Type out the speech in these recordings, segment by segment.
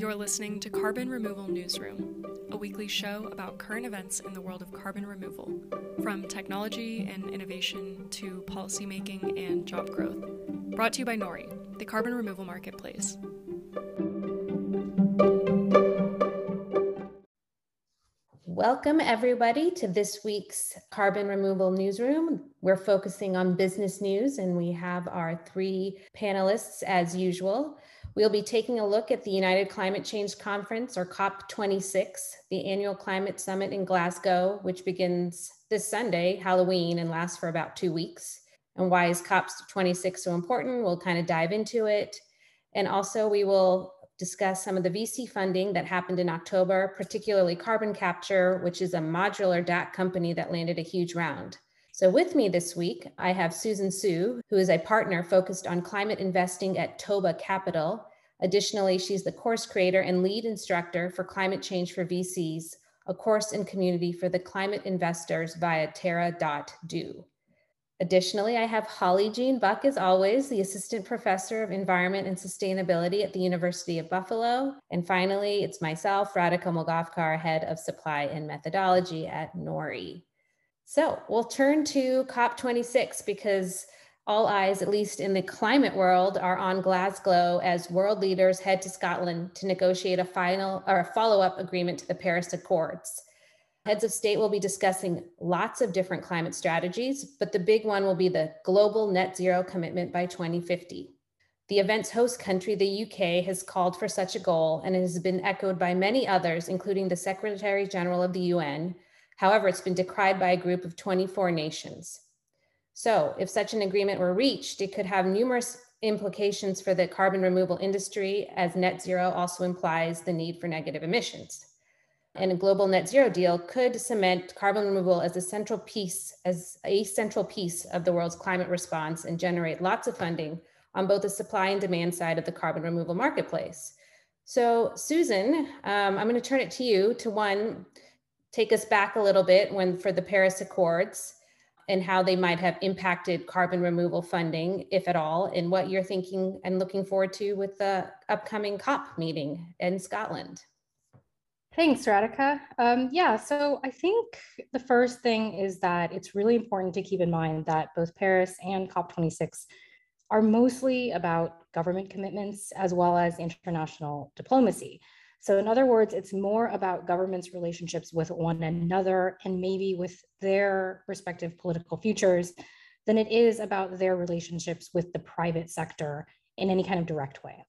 You're listening to Carbon Removal Newsroom, a weekly show about current events in the world of carbon removal, from technology and innovation to policymaking and job growth. Brought to you by Nori, the carbon removal marketplace. Welcome, everybody, to this week's Carbon Removal Newsroom. We're focusing on business news, and we have our three panelists as usual. We'll be taking a look at the United Climate Change Conference, or COP26, the annual climate summit in Glasgow, which begins this Sunday, Halloween, and lasts for about two weeks. And why is COP26 so important? We'll kind of dive into it. And also, we will discuss some of the VC funding that happened in October, particularly carbon capture, which is a modular DAC company that landed a huge round. So, with me this week, I have Susan Su, who is a partner focused on climate investing at Toba Capital. Additionally, she's the course creator and lead instructor for Climate Change for VCs, a course and community for the climate investors via terra.do. Additionally, I have Holly Jean Buck, as always, the Assistant Professor of Environment and Sustainability at the University of Buffalo. And finally, it's myself, Radhika Moolgavkar, Head of Supply and Methodology at NORI. So we'll turn to COP26 because all eyes, at least in the climate world, are on Glasgow as world leaders head to Scotland to negotiate a final or a follow up agreement to the Paris Accords. Heads of state will be discussing lots of different climate strategies, but the big one will be the global net zero commitment by 2050. The event's host country, the UK, has called for such a goal and it has been echoed by many others, including the Secretary General of the UN. However, it's been decried by a group of 24 nations. So, if such an agreement were reached, it could have numerous implications for the carbon removal industry, as net zero also implies the need for negative emissions and a global net zero deal could cement carbon removal as a central piece as a central piece of the world's climate response and generate lots of funding on both the supply and demand side of the carbon removal marketplace so susan um, i'm going to turn it to you to one take us back a little bit when for the paris accords and how they might have impacted carbon removal funding if at all and what you're thinking and looking forward to with the upcoming cop meeting in scotland Thanks, Radhika. Um, yeah, so I think the first thing is that it's really important to keep in mind that both Paris and COP26 are mostly about government commitments as well as international diplomacy. So, in other words, it's more about governments' relationships with one another and maybe with their respective political futures than it is about their relationships with the private sector in any kind of direct way.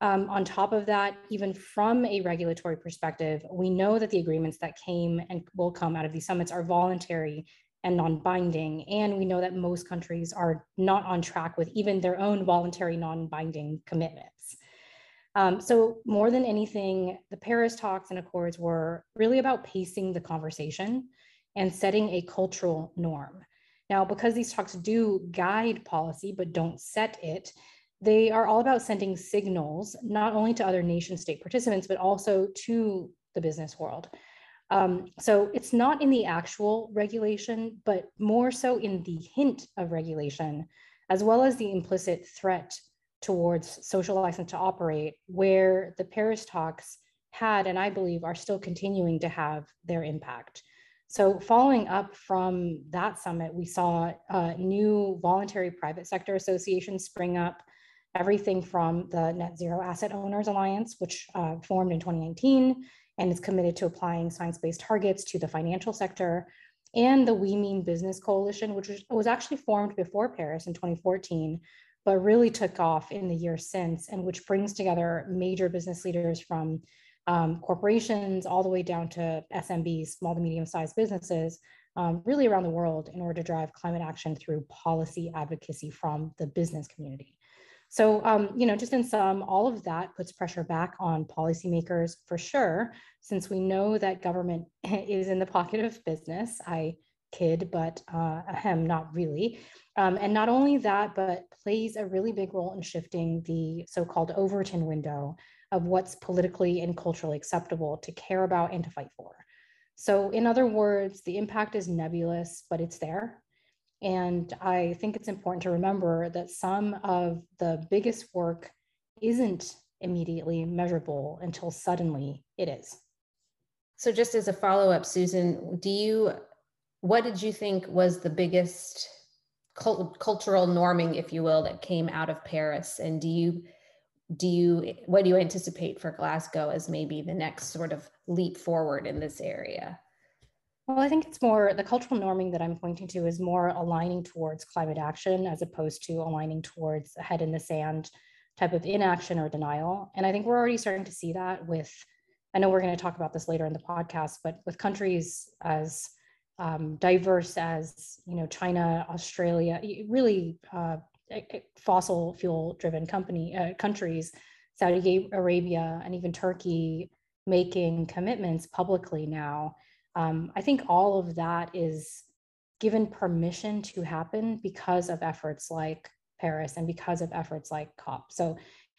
Um, on top of that, even from a regulatory perspective, we know that the agreements that came and will come out of these summits are voluntary and non binding. And we know that most countries are not on track with even their own voluntary non binding commitments. Um, so, more than anything, the Paris talks and accords were really about pacing the conversation and setting a cultural norm. Now, because these talks do guide policy but don't set it, they are all about sending signals, not only to other nation state participants, but also to the business world. Um, so it's not in the actual regulation, but more so in the hint of regulation, as well as the implicit threat towards social license to operate, where the Paris talks had, and I believe are still continuing to have their impact. So, following up from that summit, we saw uh, new voluntary private sector associations spring up everything from the Net Zero Asset Owners Alliance, which uh, formed in 2019 and is committed to applying science-based targets to the financial sector, and the We Mean Business Coalition, which was actually formed before Paris in 2014, but really took off in the years since, and which brings together major business leaders from um, corporations all the way down to SMBs, small to medium-sized businesses, um, really around the world in order to drive climate action through policy advocacy from the business community. So, um, you know, just in sum, all of that puts pressure back on policymakers for sure, since we know that government is in the pocket of business. I kid, but uh, ahem, not really. Um, and not only that, but plays a really big role in shifting the so called Overton window of what's politically and culturally acceptable to care about and to fight for. So, in other words, the impact is nebulous, but it's there. And I think it's important to remember that some of the biggest work isn't immediately measurable until suddenly it is. So, just as a follow up, Susan, do you, what did you think was the biggest cult- cultural norming, if you will, that came out of Paris? And do you, do you, what do you anticipate for Glasgow as maybe the next sort of leap forward in this area? Well, I think it's more the cultural norming that I'm pointing to is more aligning towards climate action as opposed to aligning towards a head in the sand type of inaction or denial. And I think we're already starting to see that with, I know we're going to talk about this later in the podcast, but with countries as um, diverse as, you know, China, Australia, really uh, fossil fuel driven company uh, countries, Saudi Arabia, and even Turkey making commitments publicly now um, I think all of that is given permission to happen because of efforts like Paris and because of efforts like COP. So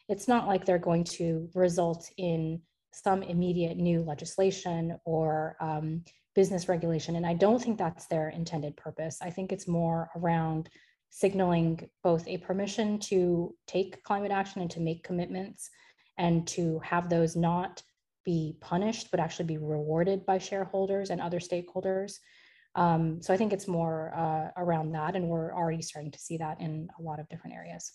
it's not like they're going to result in some immediate new legislation or um, business regulation. And I don't think that's their intended purpose. I think it's more around signaling both a permission to take climate action and to make commitments and to have those not be punished, but actually be rewarded by shareholders and other stakeholders. Um, so I think it's more uh, around that, and we're already starting to see that in a lot of different areas.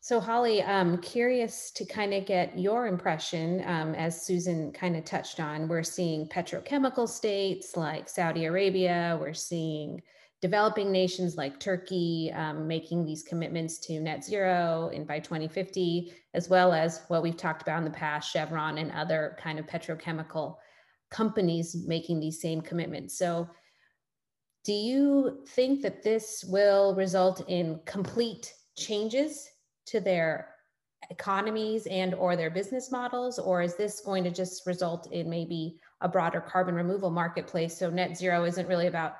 So, Holly, I'm curious to kind of get your impression. Um, as Susan kind of touched on, we're seeing petrochemical states like Saudi Arabia, we're seeing developing nations like Turkey um, making these commitments to net zero and by 2050, as well as what we've talked about in the past, Chevron and other kind of petrochemical companies making these same commitments. So do you think that this will result in complete changes to their economies and or their business models or is this going to just result in maybe a broader carbon removal marketplace so net zero isn't really about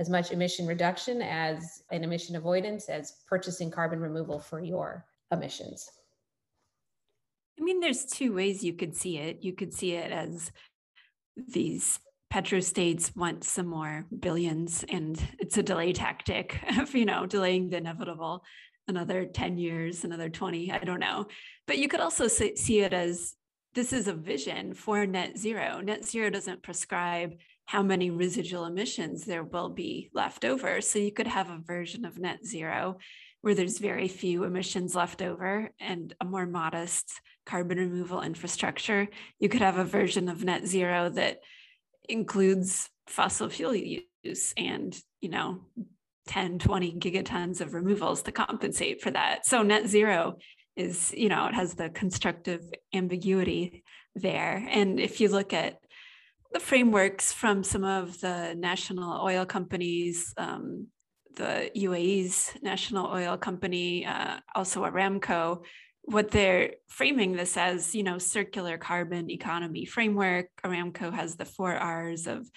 as much emission reduction as an emission avoidance as purchasing carbon removal for your emissions? I mean, there's two ways you could see it. You could see it as these petrostates want some more billions, and it's a delay tactic of, you know, delaying the inevitable another 10 years, another 20, I don't know. But you could also see it as this is a vision for net zero. Net zero doesn't prescribe how many residual emissions there will be left over. So you could have a version of net zero where there's very few emissions left over and a more modest carbon removal infrastructure. You could have a version of net zero that includes fossil fuel use and, you know, 10, 20 gigatons of removals to compensate for that. So net zero is, you know, it has the constructive ambiguity there. And if you look at the frameworks from some of the national oil companies, um, the UAE's national oil company, uh, also Aramco, what they're framing this as, you know, circular carbon economy framework. Aramco has the four R's of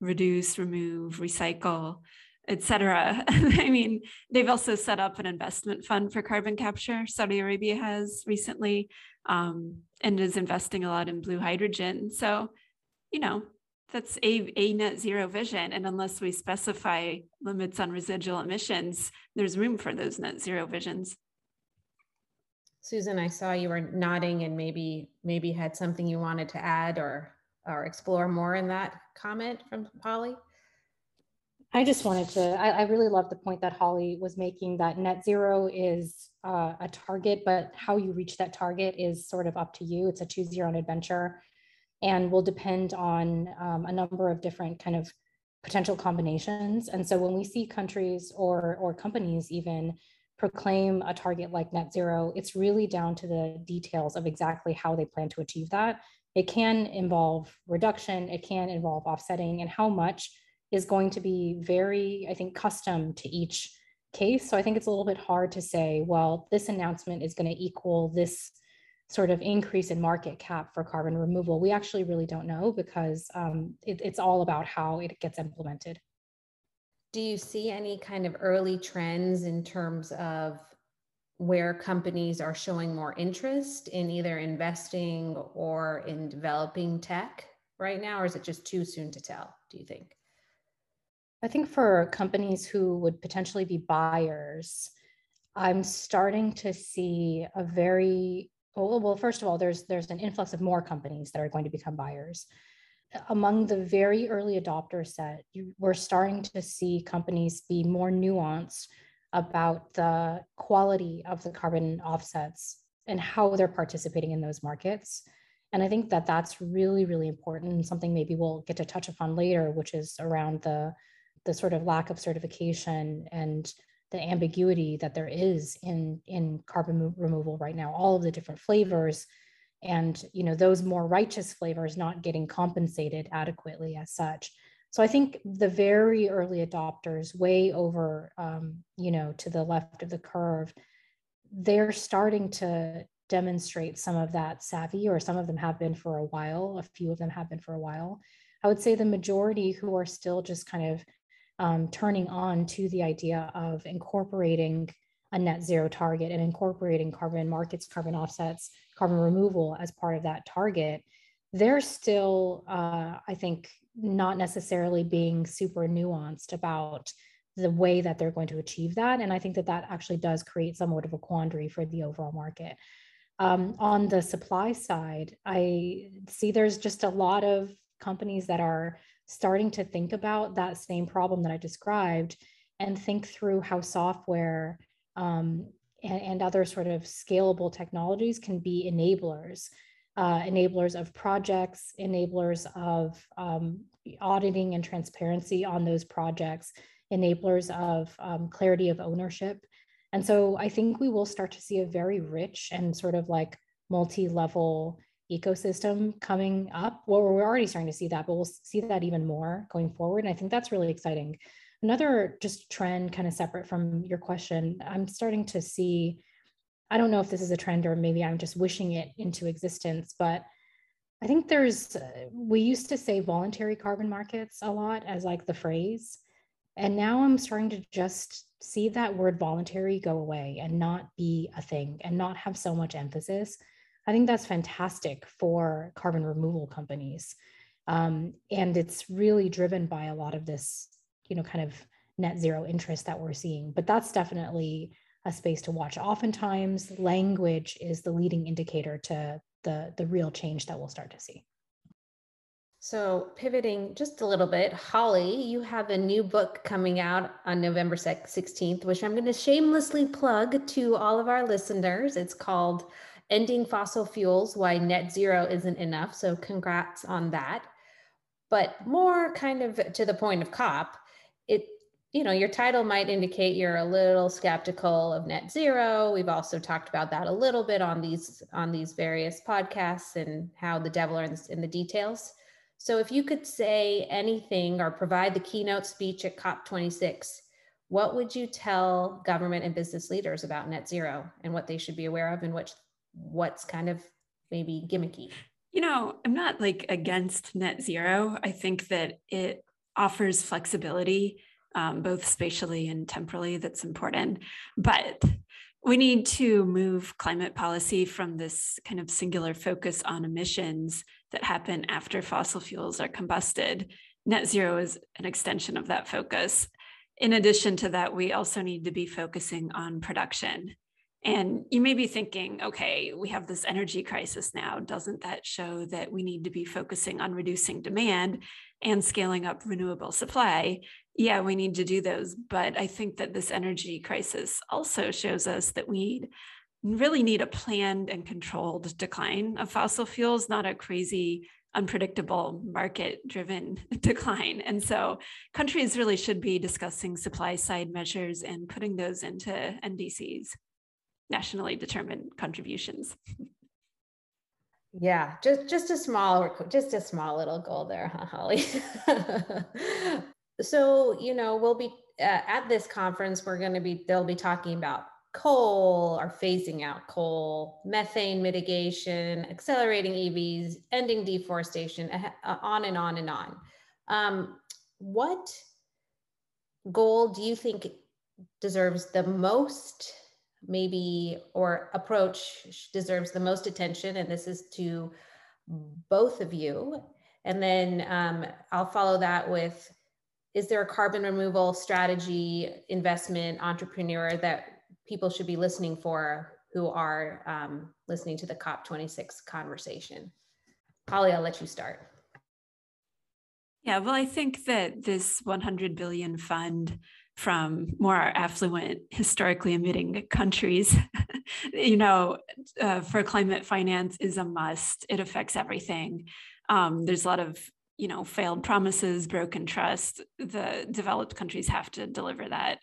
reduce, remove, recycle, etc. I mean, they've also set up an investment fund for carbon capture. Saudi Arabia has recently, um, and is investing a lot in blue hydrogen. So you know, that's a, a net zero vision. And unless we specify limits on residual emissions, there's room for those net zero visions. Susan, I saw you were nodding and maybe maybe had something you wanted to add or or explore more in that comment from Holly. I just wanted to, I, I really love the point that Holly was making that net zero is uh, a target, but how you reach that target is sort of up to you. It's a choose your own adventure and will depend on um, a number of different kind of potential combinations. And so when we see countries or, or companies even proclaim a target like net zero, it's really down to the details of exactly how they plan to achieve that. It can involve reduction, it can involve offsetting, and how much is going to be very, I think, custom to each case. So I think it's a little bit hard to say, well, this announcement is going to equal this sort of increase in market cap for carbon removal, we actually really don't know because um, it, it's all about how it gets implemented. Do you see any kind of early trends in terms of where companies are showing more interest in either investing or in developing tech right now, or is it just too soon to tell, do you think? I think for companies who would potentially be buyers, I'm starting to see a very well, well, first of all, there's there's an influx of more companies that are going to become buyers. Among the very early adopter set, you, we're starting to see companies be more nuanced about the quality of the carbon offsets and how they're participating in those markets. And I think that that's really, really important something maybe we'll get to touch upon later, which is around the, the sort of lack of certification and the ambiguity that there is in, in carbon removal right now, all of the different flavors and you know those more righteous flavors not getting compensated adequately as such. So I think the very early adopters, way over, um, you know, to the left of the curve, they're starting to demonstrate some of that savvy, or some of them have been for a while. A few of them have been for a while. I would say the majority who are still just kind of um, turning on to the idea of incorporating a net zero target and incorporating carbon markets, carbon offsets, carbon removal as part of that target, they're still, uh, I think, not necessarily being super nuanced about the way that they're going to achieve that. And I think that that actually does create somewhat of a quandary for the overall market. Um, on the supply side, I see there's just a lot of companies that are starting to think about that same problem that I described and think through how software um, and, and, other sort of scalable technologies can be enablers, uh, enablers of projects, enablers of um, auditing and transparency on those projects, enablers of um, clarity of ownership. And so I think we will start to see a very rich and sort of like multi-level ecosystem coming up. Well, we're already starting to see that, but we'll see that even more going forward. And I think that's really exciting. Another just trend, kind of separate from your question, I'm starting to see. I don't know if this is a trend or maybe I'm just wishing it into existence, but I think there's, we used to say voluntary carbon markets a lot as like the phrase. And now I'm starting to just see that word voluntary go away and not be a thing and not have so much emphasis I think that's fantastic for carbon removal companies. Um, and it's really driven by a lot of this, you know, kind of net zero interest that we're seeing. But that's definitely a space to watch. Oftentimes, language is the leading indicator to the, the real change that we'll start to see. So, pivoting just a little bit, Holly, you have a new book coming out on November 16th, which I'm going to shamelessly plug to all of our listeners. It's called ending fossil fuels, why net zero isn't enough. So congrats on that. But more kind of to the point of COP, it you know your title might indicate you're a little skeptical of net zero we've also talked about that a little bit on these on these various podcasts and how the devil is in the details so if you could say anything or provide the keynote speech at cop 26 what would you tell government and business leaders about net zero and what they should be aware of and which what's kind of maybe gimmicky? You know, I'm not like against net zero. I think that it offers flexibility, um, both spatially and temporally, that's important. But we need to move climate policy from this kind of singular focus on emissions that happen after fossil fuels are combusted. Net zero is an extension of that focus. In addition to that, we also need to be focusing on production and you may be thinking, okay, we have this energy crisis now. Doesn't that show that we need to be focusing on reducing demand and scaling up renewable supply? Yeah, we need to do those. But I think that this energy crisis also shows us that we really need a planned and controlled decline of fossil fuels, not a crazy, unpredictable market driven decline. And so countries really should be discussing supply side measures and putting those into NDCs nationally determined contributions. Yeah, just just a small just a small little goal there, huh, Holly? so you know we'll be uh, at this conference. We're going to be they'll be talking about coal or phasing out coal, methane mitigation, accelerating EVs, ending deforestation, uh, on and on and on. Um, what goal do you think deserves the most maybe or approach deserves the most attention and this is to both of you and then um, i'll follow that with is there a carbon removal strategy investment entrepreneur that people should be listening for who are um, listening to the COP26 conversation. Holly, I'll let you start. Yeah, well, I think that this 100 billion fund from more affluent, historically emitting countries, you know, uh, for climate finance is a must. It affects everything. Um, there's a lot of, you know, failed promises, broken trust. The developed countries have to deliver that.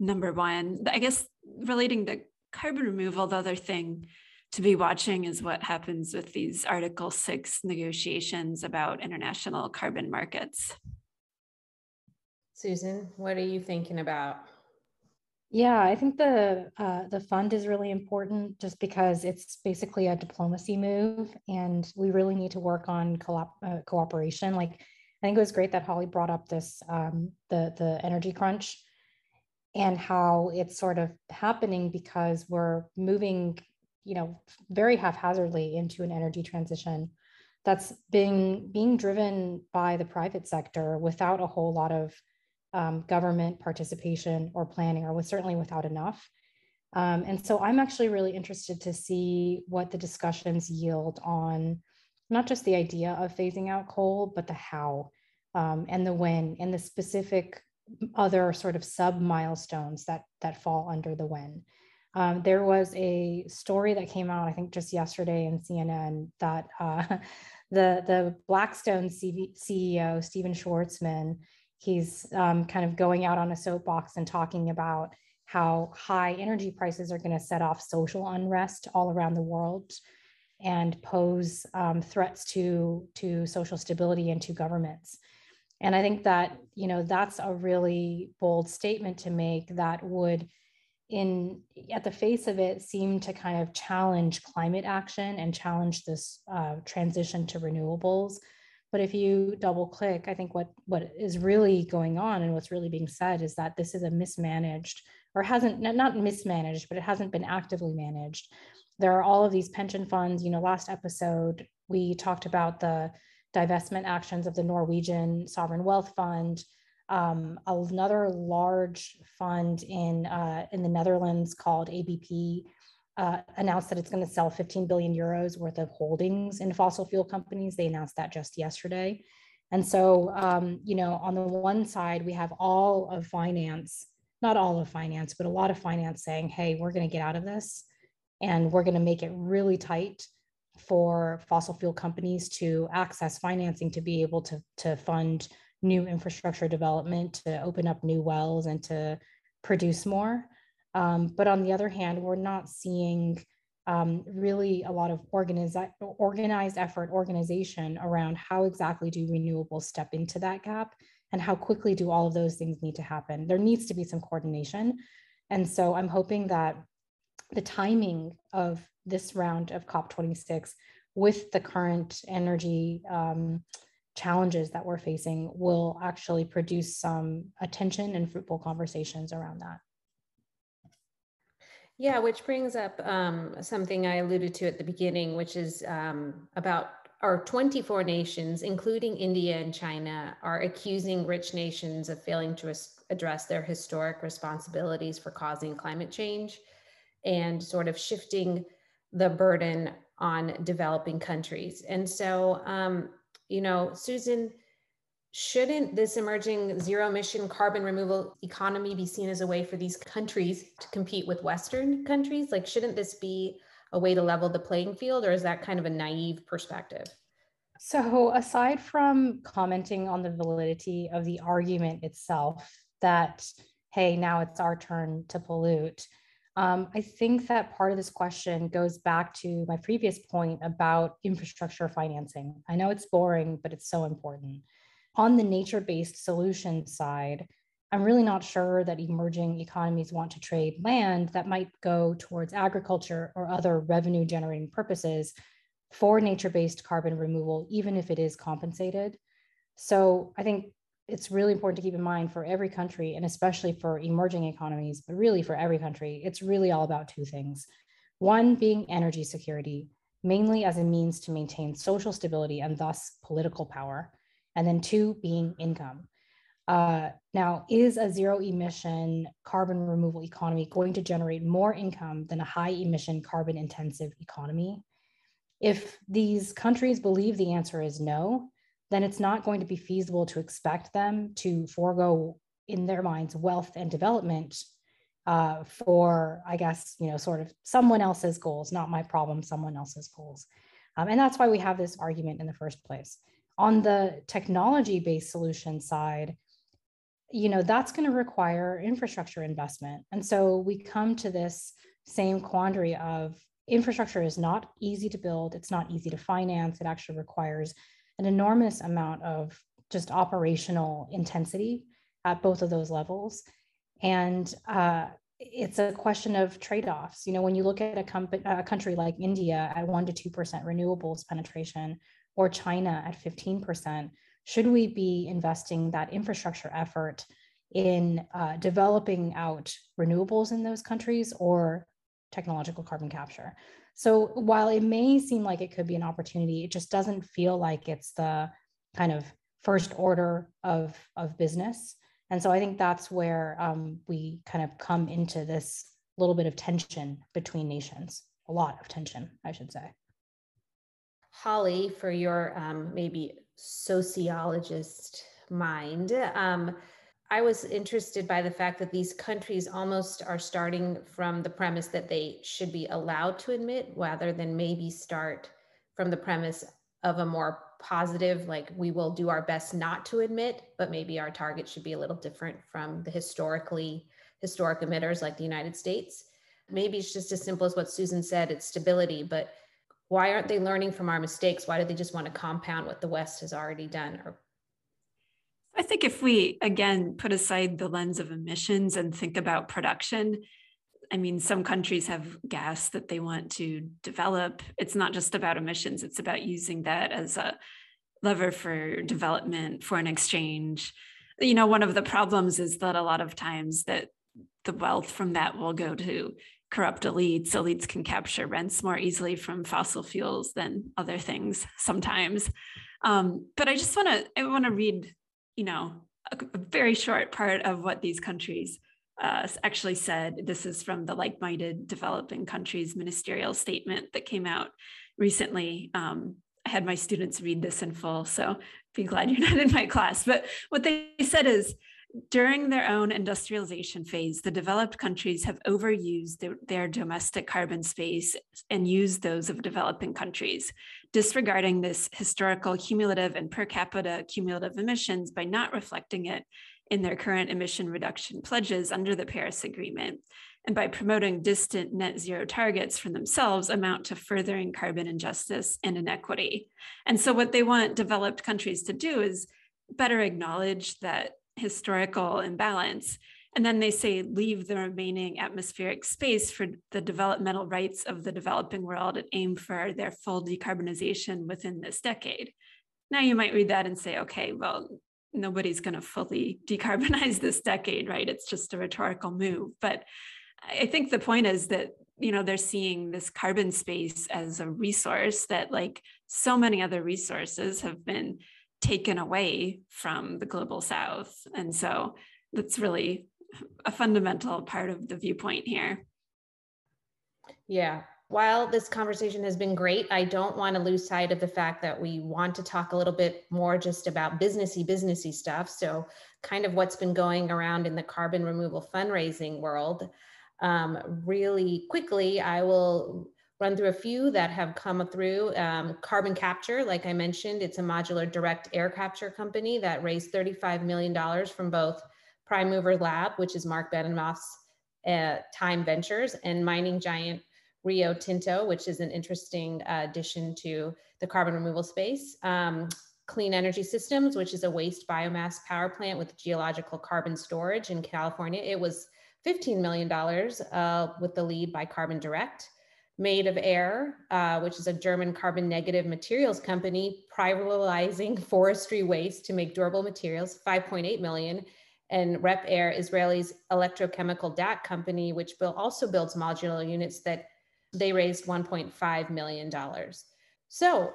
Number one, I guess relating to carbon removal, the other thing to be watching is what happens with these Article 6 negotiations about international carbon markets. Susan, what are you thinking about? Yeah, I think the uh, the fund is really important just because it's basically a diplomacy move, and we really need to work on co- uh, cooperation. Like, I think it was great that Holly brought up this um, the the energy crunch, and how it's sort of happening because we're moving you know, very haphazardly into an energy transition that's being being driven by the private sector without a whole lot of um, government participation or planning, or with certainly without enough. Um, and so I'm actually really interested to see what the discussions yield on not just the idea of phasing out coal, but the how um, and the when and the specific other sort of sub milestones that that fall under the when. Um, there was a story that came out, I think, just yesterday in CNN that uh, the the Blackstone CV, CEO Stephen Schwarzman, he's um, kind of going out on a soapbox and talking about how high energy prices are going to set off social unrest all around the world and pose um, threats to to social stability and to governments. And I think that you know that's a really bold statement to make that would in at the face of it seem to kind of challenge climate action and challenge this uh, transition to renewables but if you double click i think what what is really going on and what's really being said is that this is a mismanaged or hasn't not mismanaged but it hasn't been actively managed. There are all of these pension funds you know last episode we talked about the divestment actions of the norwegian sovereign wealth fund um, another large fund in uh, in the Netherlands called ABP uh, announced that it's going to sell 15 billion euros worth of holdings in fossil fuel companies. They announced that just yesterday. And so, um, you know, on the one side, we have all of finance, not all of finance, but a lot of finance saying, hey, we're going to get out of this and we're going to make it really tight for fossil fuel companies to access financing to be able to, to fund new infrastructure development to open up new wells and to produce more. Um, but on the other hand, we're not seeing um, really a lot of organized, organized effort, organization around how exactly do renewables step into that gap and how quickly do all of those things need to happen. There needs to be some coordination. And so I'm hoping that the timing of this round of COP26 with the current energy um, challenges that we're facing will actually produce some attention and fruitful conversations around that. Yeah, which brings up um, something I alluded to at the beginning, which is um, about our 24 nations, including India and China, are accusing rich nations of failing to address their historic responsibilities for causing climate change and sort of shifting the burden on developing countries. And so um, you know, Susan, shouldn't this emerging zero emission carbon removal economy be seen as a way for these countries to compete with Western countries? Like, shouldn't this be a way to level the playing field, or is that kind of a naive perspective? So, aside from commenting on the validity of the argument itself, that, hey, now it's our turn to pollute, um, I think that part of this question goes back to my previous point about infrastructure financing. I know it's boring, but it's so important. On the nature based solution side, I'm really not sure that emerging economies want to trade land that might go towards agriculture or other revenue generating purposes for nature based carbon removal, even if it is compensated. So I think it's really important to keep in mind for every country and especially for emerging economies, but really for every country, it's really all about two things. One being energy security, mainly as a means to maintain social stability and thus political power. And then two being income. Uh, now, is a zero emission carbon removal economy going to generate more income than a high emission carbon intensive economy? If these countries believe the answer is no, then it's not going to be feasible to expect them to forego, in their minds, wealth and development uh, for, I guess, you know, sort of someone else's goals, not my problem, someone else's goals. Um, and that's why we have this argument in the first place. On the technology based solution side, you know, that's going to require infrastructure investment. And so we come to this same quandary of infrastructure is not easy to build, it's not easy to finance, it actually requires an enormous amount of just operational intensity at both of those levels. And uh, it's a question of trade-offs. You know, when you look at a, comp- a country like India at one to two percent renewables penetration, or China at fifteen percent, should we be investing that infrastructure effort in uh, developing out renewables in those countries or technological carbon capture? So while it may seem like it could be an opportunity, it just doesn't feel like it's the kind of first order of, of business. And so I think that's where um, we kind of come into this little bit of tension between nations, a lot of tension, I should say. Holly, for your um, maybe sociologist mind, um, I was interested by the fact that these countries almost are starting from the premise that they should be allowed to admit rather than maybe start from the premise of a more positive, like we will do our best not to admit, but maybe our target should be a little different from the historically historic emitters like the United States. Maybe it's just as simple as what Susan said, it's stability, but why aren't they learning from our mistakes? Why do they just want to compound what the West has already done? Or I think if we again put aside the lens of emissions and think about production, I mean, some countries have gas that they want to develop. It's not just about emissions, it's about using that as a lever for development, foreign exchange. You know, one of the problems is that a lot of times that the wealth from that will go to corrupt elites. Elites can capture rents more easily from fossil fuels than other things sometimes. Um, but I just want to I want to read, you know, a, a very short part of what these countries uh, actually said this is from the like minded developing countries ministerial statement that came out recently. Um, I had my students read this in full, so be glad you're not in my class. But what they said is during their own industrialization phase, the developed countries have overused their, their, domestic carbon space and used those of developing countries, disregarding this historical cumulative and per capita cumulative emissions by not reflecting it in their current emission reduction pledges under the Paris Agreement, and by promoting distant net zero targets for themselves amount to furthering carbon injustice and inequity. And so, what they want developed countries to do is better acknowledge that historical imbalance. And then they say leave the remaining atmospheric space for the developmental rights of the developing world and aim for their full decarbonization within this decade. Now you might read that and say, okay, well, nobody's going to fully decarbonize this decade, right? It's just a rhetorical move. But I think the point is that, you know, they're seeing this carbon space as a resource that, like so many other resources, have been taken away from the global south. And so that's really a fundamental part of the viewpoint here. Yeah, while this conversation has been great, I don't want to lose sight of the fact that we want to talk a little bit more just about businessy, businessy stuff. So, kind of what's been going around in the carbon removal fundraising world. Um, really quickly, I will run through a few that have come through. Um, carbon capture, like I mentioned, it's a modular direct air capture company that raised $35 million from both Prime Mover Lab, which is Mark Benioff's uh, Time Ventures, and mining giant Rio Tinto, which is an interesting uh, addition to the carbon removal space. Um, Clean Energy Systems, which is a waste biomass power plant with geological carbon storage in California. It was $15 million uh, with the lead by Carbon Direct. Made of Air, uh, which is a German carbon negative materials company, privatizing forestry waste to make durable materials, 5.8 million. And RepAir, Israeli's electrochemical DAC company, which will also builds modular units that they raised $1.5 million. So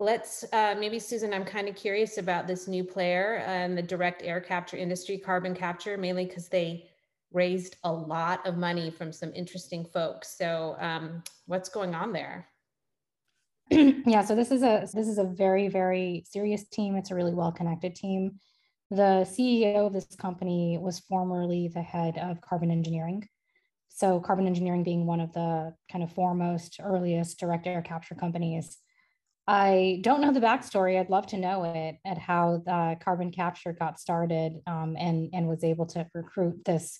let's uh, maybe Susan, I'm kind of curious about this new player and the direct air capture industry, carbon capture, mainly because they raised a lot of money from some interesting folks. So um, what's going on there? yeah, so this is a this is a very very serious team. It's a really well connected team. The CEO of this company was formerly the head of carbon engineering. So carbon engineering being one of the kind of foremost earliest direct air capture companies I don't know the backstory. I'd love to know it at how the carbon capture got started um, and and was able to recruit this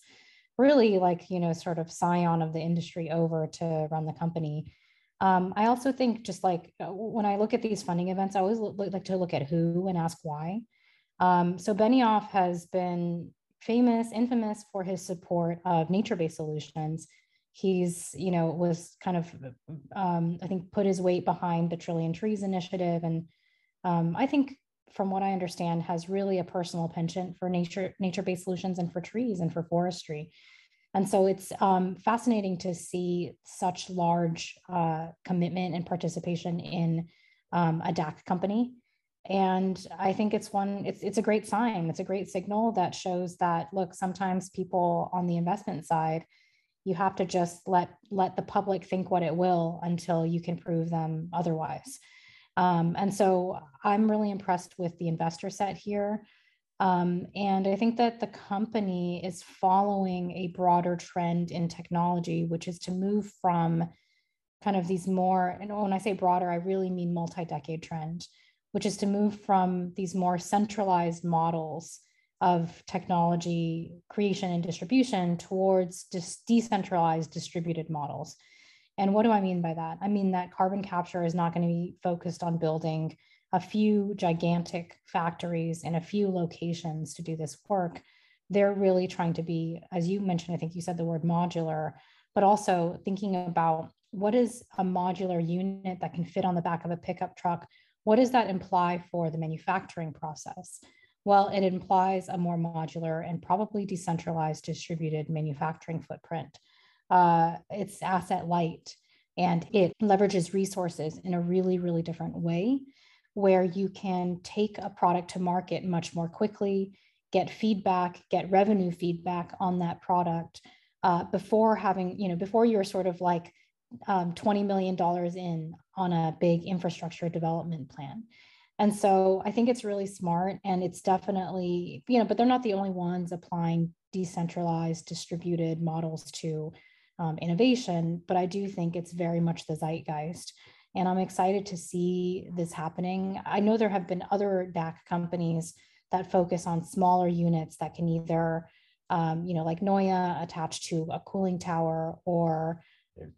really like you know sort of scion of the industry over to run the company. Um, I also think just like uh, when I look at these funding events, I always look, like to look at who and ask why. Um, so Benioff has been famous, infamous for his support of nature-based solutions he's you know was kind of um, i think put his weight behind the trillion trees initiative and um, i think from what i understand has really a personal penchant for nature nature-based solutions and for trees and for forestry. And so it's um, fascinating to see such large uh, commitment and participation in um, a dac company. And i think it's one it's, it's a great sign. It's a great signal that shows that look sometimes people on the investment side you have to just let let the public think what it will until you can prove them otherwise um, and so i'm really impressed with the investor set here um, and i think that the company is following a broader trend in technology which is to move from kind of these more and when i say broader i really mean multi-decade trend which is to move from these more centralized models of technology creation and distribution towards just decentralized distributed models. And what do I mean by that? I mean that carbon capture is not going to be focused on building a few gigantic factories in a few locations to do this work. They're really trying to be, as you mentioned, I think you said the word modular, but also thinking about what is a modular unit that can fit on the back of a pickup truck? What does that imply for the manufacturing process? Well, it implies a more modular and probably decentralized distributed manufacturing footprint. Uh, it's asset light and it leverages resources in a really, really different way where you can take a product to market much more quickly, get feedback, get revenue feedback on that product uh, before having, you know, before you're sort of like um, $20 million in on a big infrastructure development plan. And so I think it's really smart and it's definitely, you know, but they're not the only ones applying decentralized distributed models to um, innovation. But I do think it's very much the zeitgeist. And I'm excited to see this happening. I know there have been other DAC companies that focus on smaller units that can either, um, you know, like Noya attached to a cooling tower or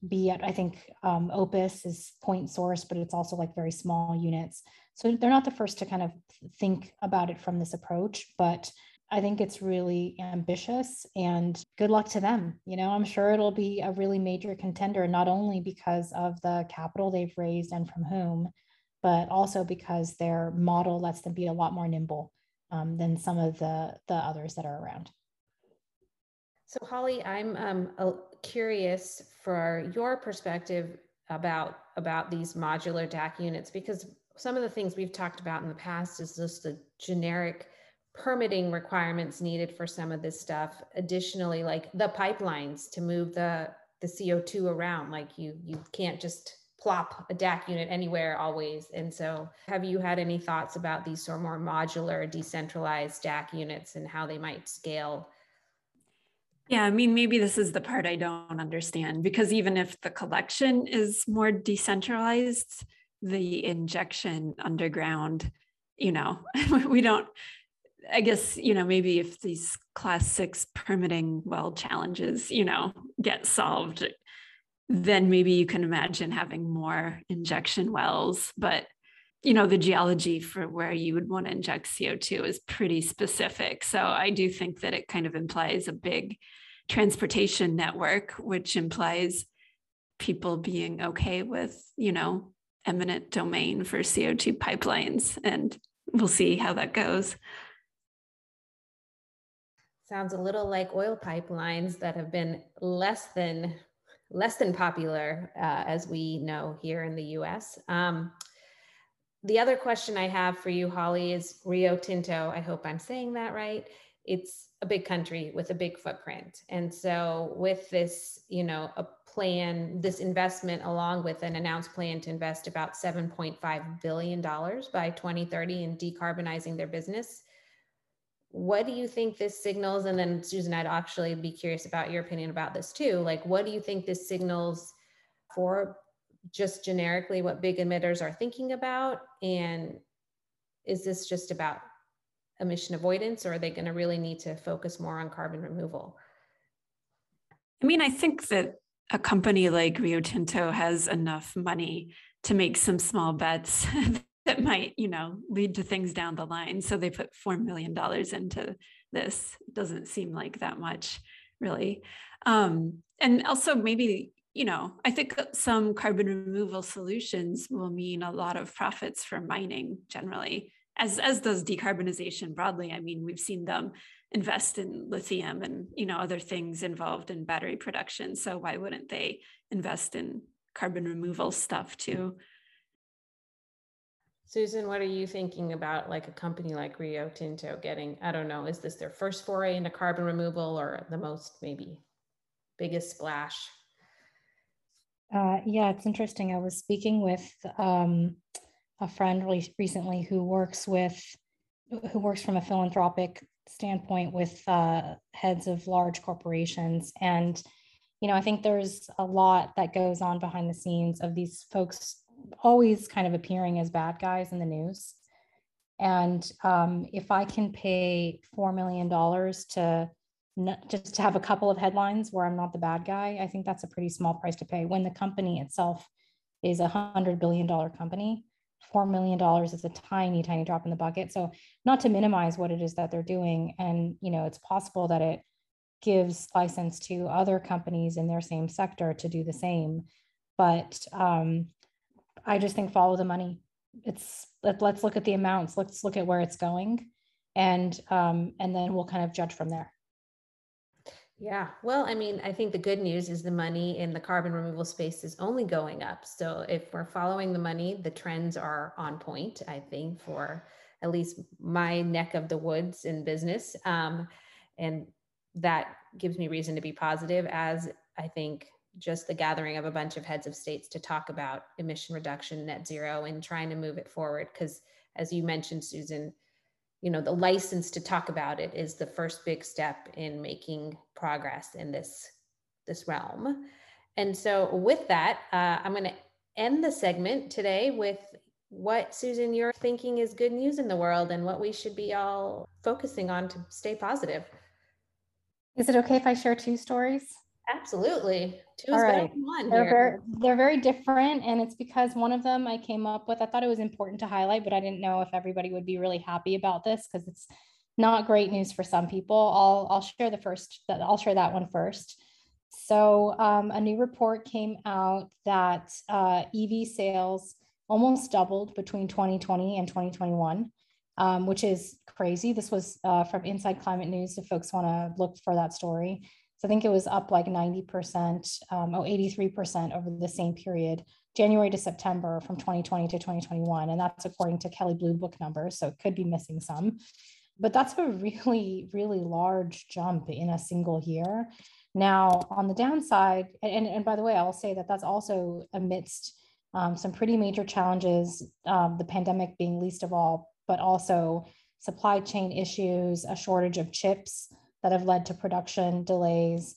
be at, I think um, Opus is point source, but it's also like very small units. So they're not the first to kind of think about it from this approach, but I think it's really ambitious and good luck to them. You know, I'm sure it'll be a really major contender, not only because of the capital they've raised and from whom, but also because their model lets them be a lot more nimble um, than some of the, the others that are around. So, Holly, I'm um, curious for your perspective about about these modular DAC units because some of the things we've talked about in the past is just the generic permitting requirements needed for some of this stuff. Additionally like the pipelines to move the the co2 around like you you can't just plop a dac unit anywhere always. And so have you had any thoughts about these sort of more modular decentralized dac units and how they might scale? Yeah, I mean, maybe this is the part I don't understand because even if the collection is more decentralized, the injection underground, you know, we don't, I guess, you know, maybe if these class six permitting well challenges, you know, get solved, then maybe you can imagine having more injection wells. But, you know, the geology for where you would want to inject CO2 is pretty specific. So I do think that it kind of implies a big transportation network, which implies people being okay with, you know, eminent domain for CO2 pipelines. And we'll see how that goes. Sounds a little like oil pipelines that have been less than less than popular, uh, as we know here in the U.S. Um, the other question I have for you, Holly, is Rio Tinto. I hope I'm saying that right. It's a big country with a big footprint. And so with this, you know, a plan, this investment along with an announced plan to invest about $7.5 billion by 2030 in decarbonizing their business. What do you think this signals? And then Susan, I'd actually be curious about your opinion about this too. Like, what do you think this signals for just generically what big emitters are thinking about? And is this just about emission avoidance or are they going to really need to focus more on carbon removal? I mean, I think that a company like Rio Tinto has enough money to make some small bets that might, you know, lead to things down the line. So they put $4 million into this. Doesn't seem like that much, really. Um, and also, maybe, you know, I think some carbon removal solutions will mean a lot of profits for mining generally as as does decarbonization broadly. I mean, we've seen them invest in lithium and you know other things involved in battery production. So why wouldn't they invest in carbon removal stuff too? Susan, what are you thinking about like a company like Rio Tinto getting, I don't know, is this their first foray into carbon removal or the most maybe biggest splash? Uh, yeah, it's interesting. I was speaking with um, a friend recently who works with who works from a philanthropic standpoint with uh, heads of large corporations and you know i think there's a lot that goes on behind the scenes of these folks always kind of appearing as bad guys in the news and um, if i can pay $4 million to just to have a couple of headlines where i'm not the bad guy i think that's a pretty small price to pay when the company itself is a hundred billion dollar company $4 million is a tiny, tiny drop in the bucket. So not to minimize what it is that they're doing. And, you know, it's possible that it gives license to other companies in their same sector to do the same. But um, I just think follow the money. It's let, us look at the amounts. Let's look at where it's going, and um, and then we'll kind of judge from there. Yeah, well, I mean, I think the good news is the money in the carbon removal space is only going up. So if we're following the money, the trends are on point, I think, for at least my neck of the woods in business. Um, and that gives me reason to be positive, as I think just the gathering of a bunch of heads of states to talk about emission reduction, net zero, and trying to move it forward. Because as you mentioned, Susan, you know the license to talk about it is the first big step in making progress in this this realm. And so with that uh, i'm going to end the segment today with what susan you're thinking is good news in the world and what we should be all focusing on to stay positive. Is it okay if i share two stories Absolutely. Two All right. they're very, they're very different. And it's because one of them I came up with, I thought it was important to highlight, but I didn't know if everybody would be really happy about this because it's not great news for some people. I'll, I'll share the first, I'll share that one first. So um, a new report came out that uh, EV sales almost doubled between 2020 and 2021. Um, which is crazy. This was uh, from Inside Climate News. If folks want to look for that story, so I think it was up like 90%, um, oh, 83% over the same period, January to September from 2020 to 2021. And that's according to Kelley Blue Book numbers. So it could be missing some. But that's a really, really large jump in a single year. Now, on the downside, and, and by the way, I'll say that that's also amidst um, some pretty major challenges, um, the pandemic being least of all, but also supply chain issues, a shortage of chips that have led to production delays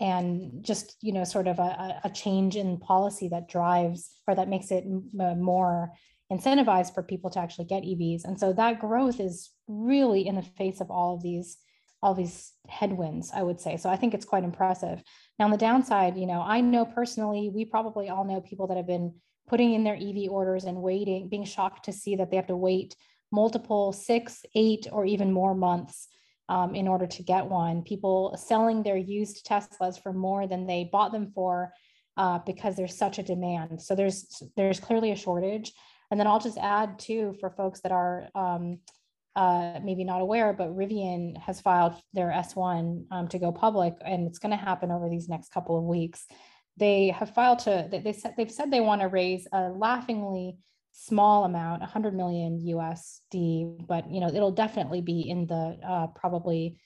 and just you know sort of a, a change in policy that drives or that makes it more incentivized for people to actually get evs and so that growth is really in the face of all of these all these headwinds i would say. So i think it's quite impressive. Now on the downside you know i know personally we probably all know people that have been putting in their ev orders and waiting being shocked to see that they have to wait multiple six eight or even more months um, in order to get one. People selling their used Teslas for more than they bought them for uh, because there's such a demand. So there's there's clearly a shortage. And then I'll just add too for folks that are um, uh, maybe not aware, but Rivian has filed their S1 um, to go public, and it's going to happen over these next couple of weeks. They have filed to they, they said they've said they want to raise a laughingly small amount, 100 million USD, but you know it'll definitely be in the uh, probably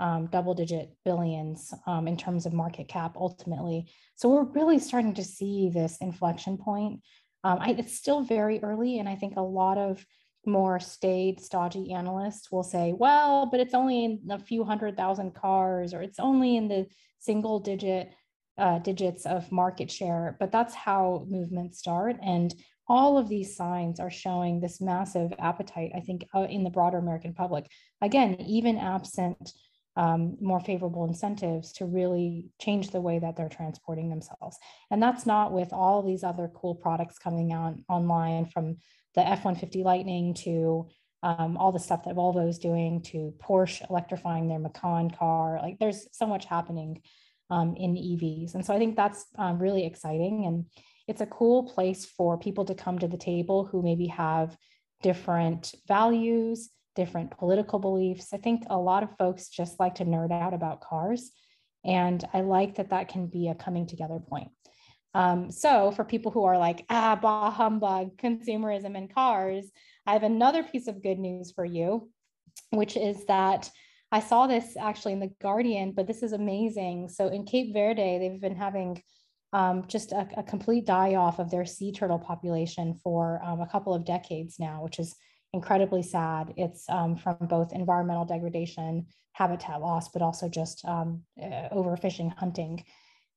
um, double digit billions um, in terms of market cap ultimately. So we're really starting to see this inflection point. Um, I, it's still very early, and I think a lot of more staid, stodgy analysts will say, well, but it's only in a few hundred thousand cars, or it's only in the single digit uh, digits of market share. But that's how movements start. And all of these signs are showing this massive appetite, I think, uh, in the broader American public. Again, even absent um, more favorable incentives to really change the way that they're transporting themselves. And that's not with all these other cool products coming out online from the F-150 Lightning to um, all the stuff that Volvo is doing to Porsche electrifying their Macan car. Like there's so much happening um, in EVs. And so I think that's um, really exciting. And it's a cool place for people to come to the table who maybe have different values, different political beliefs. I think a lot of folks just like to nerd out about cars. And I like that that can be a coming together point. Um, so for people who are like, ah, bah humbug, consumerism and cars, I have another piece of good news for you, which is that I saw this actually in The Guardian, but this is amazing. So in Cape Verde, they've been having um, just a, a, complete die off of their sea turtle population for um, a couple of decades now, which is incredibly sad. It's um, from both environmental degradation, habitat loss, but also just um, uh, overfishing, hunting.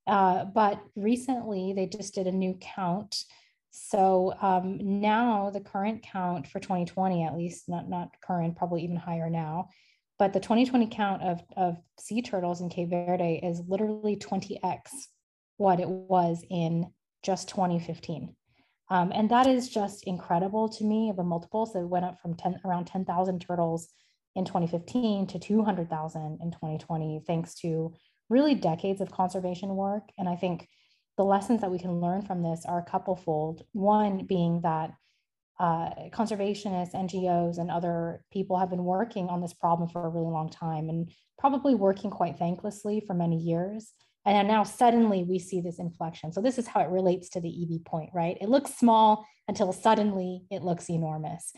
Uh, but recently, they just did a new count. So um, now the current count for 2020, at least not not current, probably even higher now. But the 2020 count of, of sea turtles in Cape Verde is literally 20x what it was in just 2015. Um, and that is just incredible to me of a multiple. So it went up from 10, around 10,000 turtles in 2015 to 200,000 in 2020, thanks to really decades of conservation work. And I think the lessons that we can learn from this are a couplefold. One being that uh, conservationists, NGOs, and other people have been working on this problem for a really long time and probably working quite thanklessly for many years. And now suddenly we see this inflection. So this is how it relates to the EV point, right? It looks small until suddenly it looks enormous.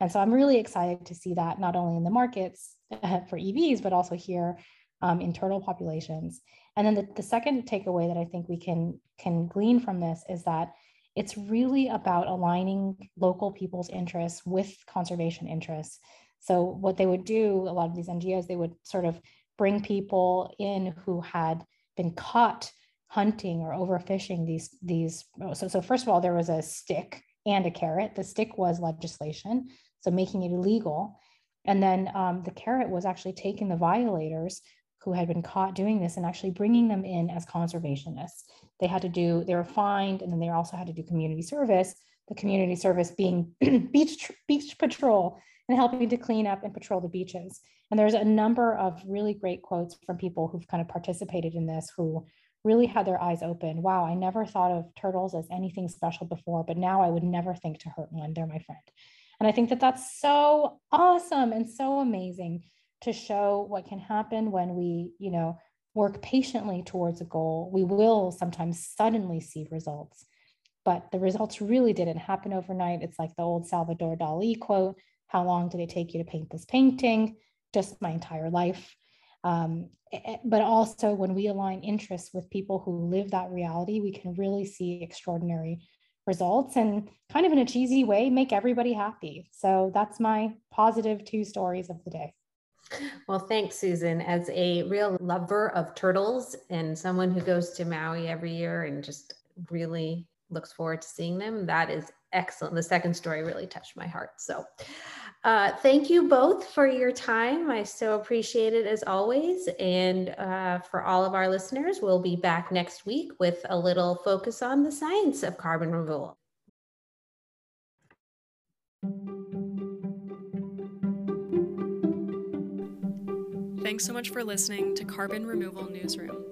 And so I'm really excited to see that not only in the markets for EVs, but also here um, in turtle populations. And then the, the second takeaway that I think we can, can glean from this is that it's really about aligning local people's interests with conservation interests. So what they would do, a lot of these NGOs, they would sort of bring people in who had been caught hunting or overfishing these these so so first of all there was a stick and a carrot. The stick was legislation so making it illegal. And then um, the carrot was actually taking the violators who had been caught doing this and actually bringing them in as conservationists. They had to do they were fined and then they also had to do community service. The community service being beach beach patrol and helping to clean up and patrol the beaches and there's a number of really great quotes from people who've kind of participated in this who really had their eyes open. Wow, I never thought of turtles as anything special before, but now I would never think to hurt one. They're my friend. And I think that that's so awesome and so amazing to show what can happen when we, you know, work patiently towards a goal. We will sometimes suddenly see results, but the results really didn't happen overnight. It's like the old Salvador Dali quote How long did it take you to paint this painting? just my entire life. Um, but also, when we align interests with people who live that reality, we can really see extraordinary results and kind of in a cheesy way make everybody happy. So that's my positive two stories of the day. Well, thanks, Susan. As a real lover of turtles and someone who goes to Maui every year and just really looks forward to seeing them, that is excellent. The second story really touched my heart. So, uh, thank you both for your time. I so appreciate it as always. And uh, for all of our listeners, we'll be back next week with a little focus on the science of carbon removal. Thanks so much for listening to Carbon Removal Newsroom.